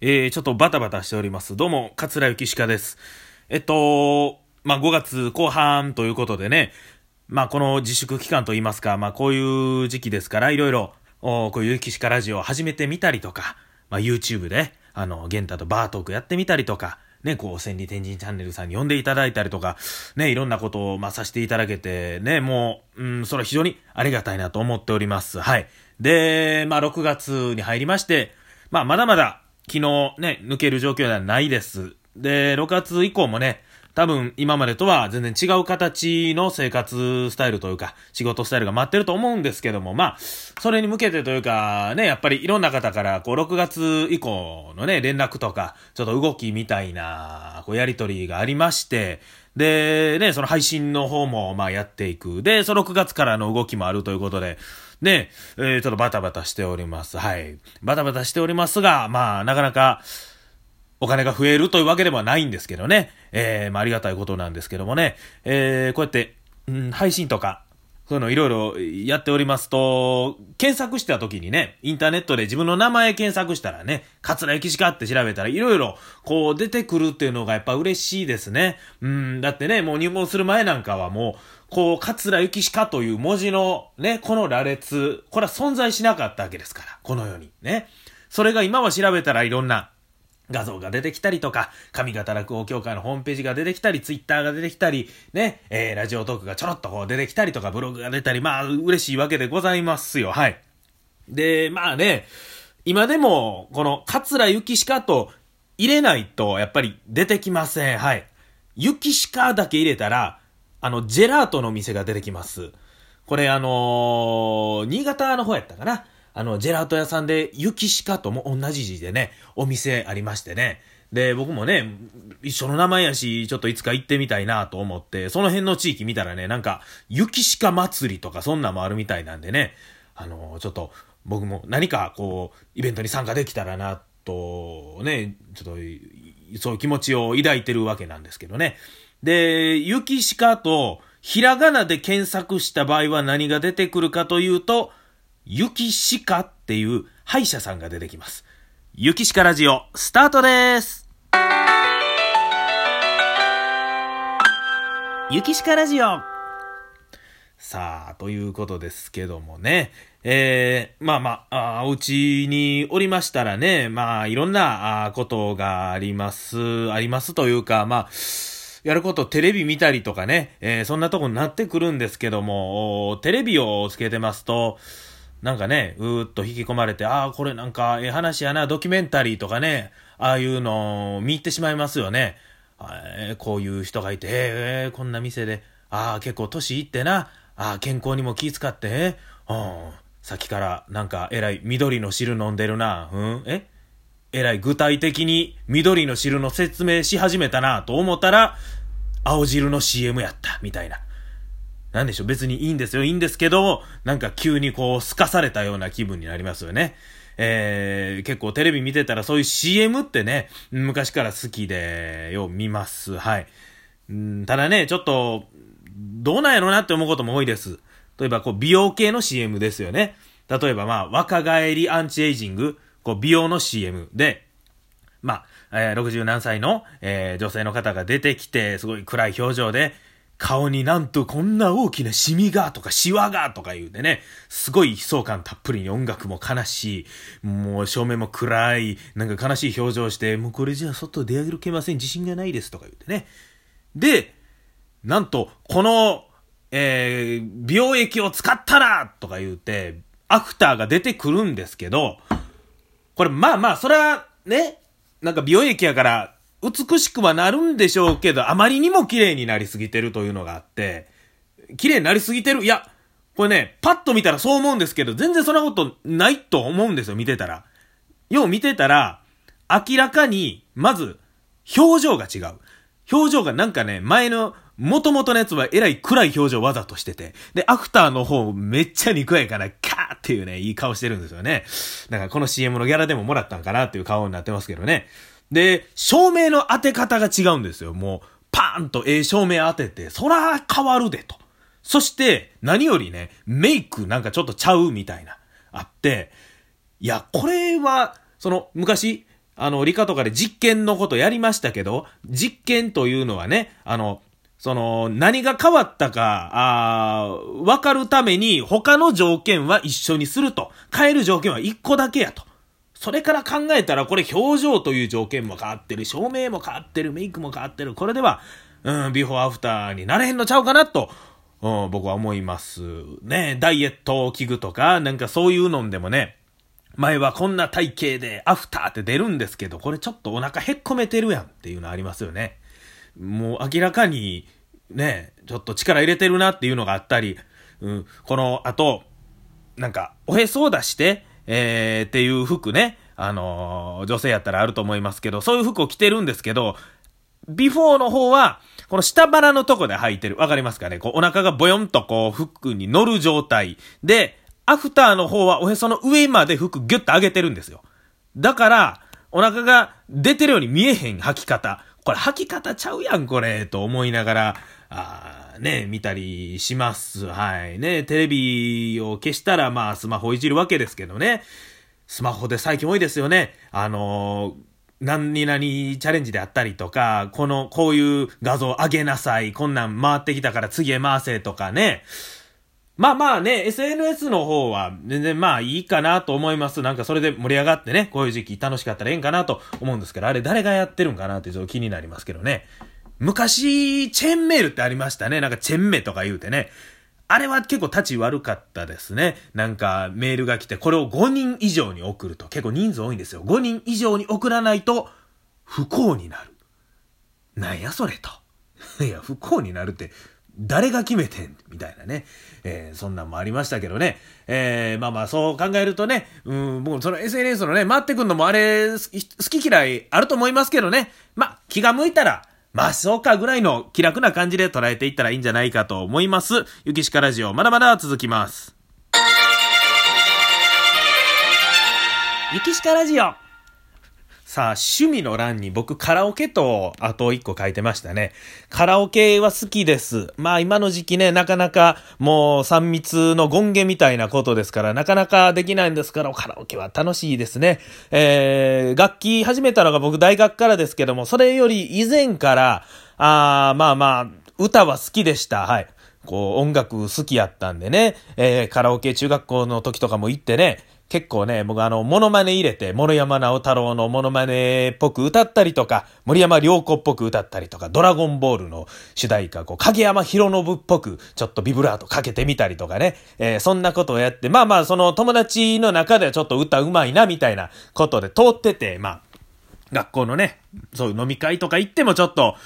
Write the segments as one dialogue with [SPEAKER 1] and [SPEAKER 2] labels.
[SPEAKER 1] えー、ちょっとバタバタしております。どうも、桂幸鹿です。えっと、まあ、5月後半ということでね、まあ、この自粛期間といいますか、まあ、こういう時期ですから、いろいろ、こういう幸鹿ラジオを始めてみたりとか、まあ、YouTube で、あの、ゲンタとバートークやってみたりとか、ね、こう、千里天神チャンネルさんに呼んでいただいたりとか、ね、いろんなことを、まあ、させていただけて、ね、もう、うん、それは非常にありがたいなと思っております。はい。で、まあ、6月に入りまして、まあ、まだまだ、昨日ね、抜ける状況ではないです。で、6月以降もね、多分今までとは全然違う形の生活スタイルというか、仕事スタイルが待ってると思うんですけども、まあ、それに向けてというか、ね、やっぱりいろんな方から、こう、6月以降のね、連絡とか、ちょっと動きみたいな、こう、やりとりがありまして、で、ね、その配信の方も、まあ、やっていく。で、その6月からの動きもあるということで、で、えー、ちょっとバタバタしております。はい。バタバタしておりますが、まあ、なかなか、お金が増えるというわけではないんですけどね。えー、まあ、ありがたいことなんですけどもね。えー、こうやって、うん、配信とか、そういうのいろいろやっておりますと、検索した時にね、インターネットで自分の名前検索したらね、桂駅しかって調べたらいろいろこう出てくるっていうのがやっぱ嬉しいですね。うん、だってね、もう入門する前なんかはもう、こう、桂幸しかという文字のね、この羅列、これは存在しなかったわけですから、この世に。ね。それが今は調べたらいろんな画像が出てきたりとか、上方落語協会のホームページが出てきたり、ツイッターが出てきたり、ね、えー、ラジオトークがちょろっとこう出てきたりとか、ブログが出たり、まあ、嬉しいわけでございますよ。はい。で、まあね、今でも、この、桂幸しかと入れないと、やっぱり出てきません。はい。雪しかだけ入れたら、あの、ジェラートの店が出てきます。これあのー、新潟の方やったかな。あの、ジェラート屋さんで、雪しかとも同じ字でね、お店ありましてね。で、僕もね、一緒の名前やし、ちょっといつか行ってみたいなと思って、その辺の地域見たらね、なんか、雪鹿祭りとかそんなんもあるみたいなんでね、あの、ちょっと、僕も何かこう、イベントに参加できたらな、と、ね、ちょっと、そういう気持ちを抱いてるわけなんですけどね。で、雪鹿と、ひらがなで検索した場合は何が出てくるかというと、雪鹿っていう歯医者さんが出てきます。雪鹿ラジオ、スタートです雪鹿ラジオさあ、ということですけどもね。えー、まあまあ、あお家におりましたらね、まあ、いろんなことがあります、ありますというか、まあ、やることテレビ見たりとかね、えー、そんなとこになってくるんですけども、テレビをつけてますと、なんかね、うーっと引き込まれて、ああ、これなんか、ええ話やな、ドキュメンタリーとかね、ああいうのを見入ってしまいますよね。えー、こういう人がいて、えー、こんな店で、ああ、結構年いってな、ああ、健康にも気遣って、うん、さっきからなんかえらい緑の汁飲んでるな、うん、え？えらい具体的に緑の汁の説明し始めたなと思ったら、青汁の CM やった、みたいな。なんでしょう、別にいいんですよ、いいんですけど、なんか急にこう、すかされたような気分になりますよね。えー、結構テレビ見てたらそういう CM ってね、昔から好きで、よう見ます。はい。んただね、ちょっと、どうなんやろなって思うことも多いです。例えば、こう、美容系の CM ですよね。例えば、まあ、若返りアンチエイジング、こう、美容の CM で、まあ、えー、60何歳の、えー、女性の方が出てきて、すごい暗い表情で、顔になんとこんな大きなシミがとかシワがとか言うてね、すごい悲壮感たっぷりに音楽も悲しい、もう照明も暗い、なんか悲しい表情して、もうこれじゃあ外出歩けません、自信がないですとか言ってね。で、なんと、この、えー、美容液を使ったらとか言うて、アフターが出てくるんですけど、これまあまあ、それはね、なんか美容液やから美しくはなるんでしょうけど、あまりにも綺麗になりすぎてるというのがあって、綺麗になりすぎてる？いや、これね、パッと見たらそう思うんですけど、全然そんなことないと思うんですよ、見てたら。よう見てたら、明らかに、まず、表情が違う。表情がなんかね、前の、元々のやつはえらい暗い表情わざとしてて。で、アフターの方めっちゃ憎いから、カーっていうね、いい顔してるんですよね。だからこの CM のギャラでももらったんかなっていう顔になってますけどね。で、照明の当て方が違うんですよ。もう、パーンとええ照明当てて、そら変わるでと。そして、何よりね、メイクなんかちょっとちゃうみたいな、あって、いや、これは、その、昔、あの、理科とかで実験のことやりましたけど、実験というのはね、あの、その、何が変わったか、あわかるために他の条件は一緒にすると。変える条件は一個だけやと。それから考えたら、これ表情という条件も変わってる、照明も変わってる、メイクも変わってる。これでは、うん、ビフォーアフターになれへんのちゃうかなと、うん、僕は思います。ね、ダイエット器具とか、なんかそういうのんでもね、前はこんな体型でアフターって出るんですけど、これちょっとお腹へっこめてるやんっていうのありますよね。もう明らかに、ね、ちょっと力入れてるなっていうのがあったり、うん、この、あと、なんか、おへそを出して、えー、っていう服ね、あのー、女性やったらあると思いますけど、そういう服を着てるんですけど、ビフォーの方は、この下腹のとこで履いてる。わかりますかね？こう、お腹がボヨンとこう、服に乗る状態で、アフターの方はおへその上まで服ギュッと上げてるんですよ。だから、お腹が出てるように見えへん履き方。これ履き方ちゃうやん、これ、と思いながら、あね、見たりします。はい。ね、テレビを消したら、まあ、スマホいじるわけですけどね。スマホで最近多いですよね。あのー、何に何チャレンジであったりとか、この、こういう画像上げなさい。こんなん回ってきたから次へ回せとかね。まあまあね、SNS の方は全然まあいいかなと思います。なんかそれで盛り上がってね、こういう時期楽しかったらええんかなと思うんですけど、あれ誰がやってるんかなってちょっと気になりますけどね。昔、チェーンメールってありましたね。なんかチェンメとか言うてね。あれは結構立ち悪かったですね。なんかメールが来て、これを5人以上に送ると。結構人数多いんですよ。5人以上に送らないと不幸になる。なんやそれと。いや、不幸になるって誰が決めてんみたいなね。えー、そんなんもありましたけどね。えー、まあまあそう考えるとね、うん、僕その SNS のね、回ってくんのもあれ、好き嫌いあると思いますけどね。まあ、気が向いたら、まあそうかぐらいの気楽な感じで捉えていったらいいんじゃないかと思います。ゆきしかラジオ、まだまだ続きます。ゆきしかラジオさあ、趣味の欄に僕カラオケとあと一個書いてましたね。カラオケは好きです。まあ今の時期ね、なかなかもう3密の権限みたいなことですから、なかなかできないんですから、カラオケは楽しいですね。えー、楽器始めたのが僕大学からですけども、それより以前から、あまあまあ、歌は好きでした。はい。こう、音楽好きやったんでね、えー、カラオケ中学校の時とかも行ってね、結構ね、僕あの、モノマネ入れて、森山直太郎のモノマネっぽく歌ったりとか、森山良子っぽく歌ったりとか、ドラゴンボールの主題歌、こう、影山博信っぽく、ちょっとビブラートかけてみたりとかね、えー、そんなことをやって、まあまあ、その友達の中ではちょっと歌うまいな、みたいなことで通ってて、まあ、学校のね、そういう飲み会とか行ってもちょっと、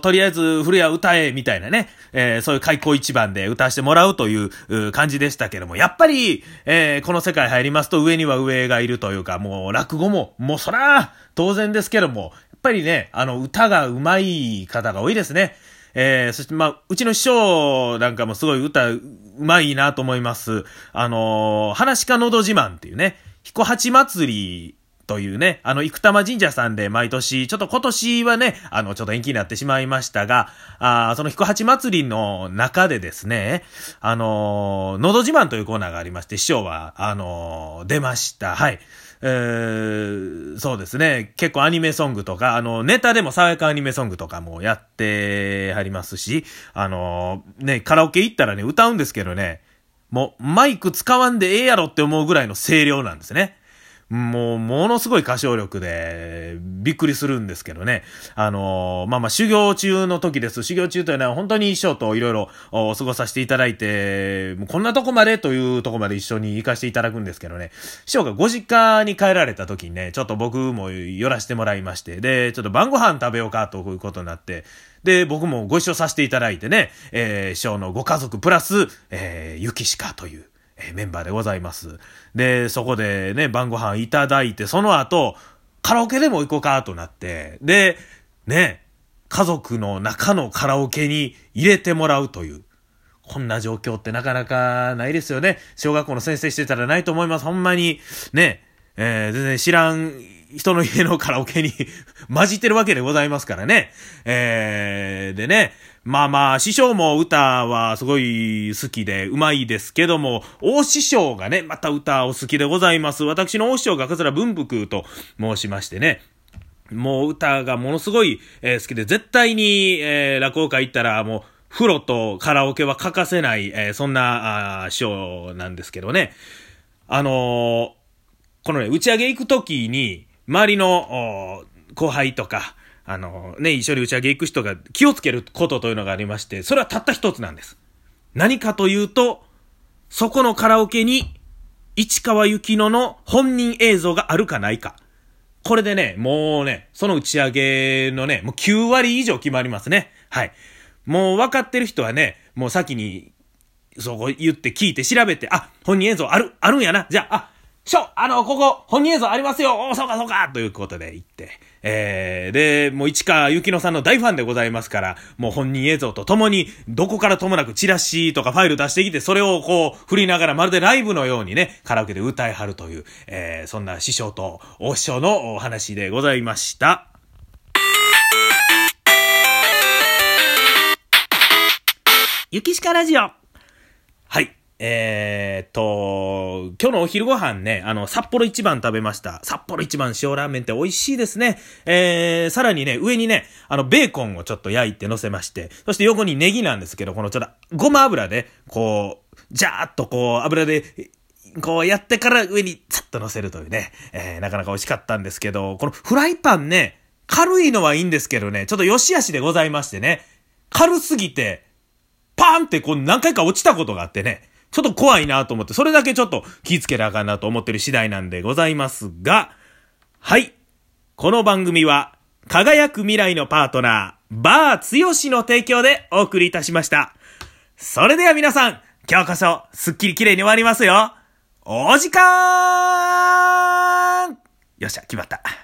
[SPEAKER 1] とりあえず古谷歌え、みたいなね、えー、そういう開口一番で歌わせてもらうという感じでしたけども、やっぱり、えー、この世界入りますと上には上がいるというか、もう落語も、もうそら、当然ですけども、やっぱりね、あの、歌が上手い方が多いですね。えー、そして、まあ、うちの師匠なんかもすごい歌うまいなと思います。あのー、話かのど自慢っていうね、彦八祭りというね、あの、生玉神社さんで毎年、ちょっと今年はね、あの、ちょっと延期になってしまいましたが、あその彦八祭りの中でですね、あののど自慢というコーナーがありまして、師匠は、あの出ました。はい。えー、そうですね。結構アニメソングとか、あの、ネタでも爽やかアニメソングとかもやってはりますし、あのね、カラオケ行ったらね、歌うんですけどね、もう、マイク使わんでええやろって思うぐらいの声量なんですね。もう、ものすごい歌唱力で、びっくりするんですけどね。あのー、まあまあ、修行中の時です。修行中というのは本当に師匠といろいろ過ごさせていただいて、もうこんなとこまでというとこまで一緒に行かせていただくんですけどね。師匠がご実家に帰られた時にね、ちょっと僕も寄らせてもらいまして、で、ちょっと晩ご飯食べようかということになって、で、僕もご一緒させていただいてね、えー、師匠のご家族プラス、えー、ゆきしかという、えメンバーでございます。で、そこでね、晩ご飯いただいて、その後、カラオケでも行こうかとなって、で、ね、家族の中のカラオケに入れてもらうという。こんな状況ってなかなかないですよね。小学校の先生してたらないと思います。ほんまに、ね、えー、全然知らん人の家のカラオケに 混じってるわけでございますからね。えー、でね、まあまあ、師匠も歌はすごい好きでうまいですけども、大師匠がね、また歌お好きでございます。私の大師匠が桂文福と申しましてね。もう歌がものすごい、えー、好きで、絶対に、えー、落語会行ったらもう、風呂とカラオケは欠かせない、えー、そんな、あ師匠なんですけどね。あのー、このね、打ち上げ行くときに、周りの、後輩とか、あの、ね、一緒に打ち上げ行く人が気をつけることというのがありまして、それはたった一つなんです。何かというと、そこのカラオケに、市川由乃の本人映像があるかないか。これでね、もうね、その打ち上げのね、もう9割以上決まりますね。はい。もう分かってる人はね、もう先に、そこ言って聞いて調べて、あ、本人映像ある、あるんやな。じゃあ、あ、しょ、あの、ここ、本人映像ありますよおそうかそうかということで言って。えー、で、もう市川由紀乃さんの大ファンでございますから、もう本人映像とともに、どこからともなくチラシとかファイル出してきて、それをこう、振りながらまるでライブのようにね、カラオケで歌いはるという、えー、そんな師匠とお師匠のお話でございました。ゆきしかラジオはい。えー、っと、今日のお昼ご飯ね、あの、札幌一番食べました。札幌一番塩ラーメンって美味しいですね。えー、さらにね、上にね、あの、ベーコンをちょっと焼いて乗せまして、そして横にネギなんですけど、このちょっと、ごま油で、こう、ジャーっとこう、油で、こうやってから上にさっと乗せるというね、えー、なかなか美味しかったんですけど、このフライパンね、軽いのはいいんですけどね、ちょっと良し悪しでございましてね、軽すぎて、パーンってこう何回か落ちたことがあってね、ちょっと怖いなと思って、それだけちょっと気ぃつけなあかんなと思ってる次第なんでございますが、はい。この番組は、輝く未来のパートナー、バーつよしの提供でお送りいたしました。それでは皆さん、今日こそ、すっきり綺麗に終わりますよ。お時間よっしゃ、決まった。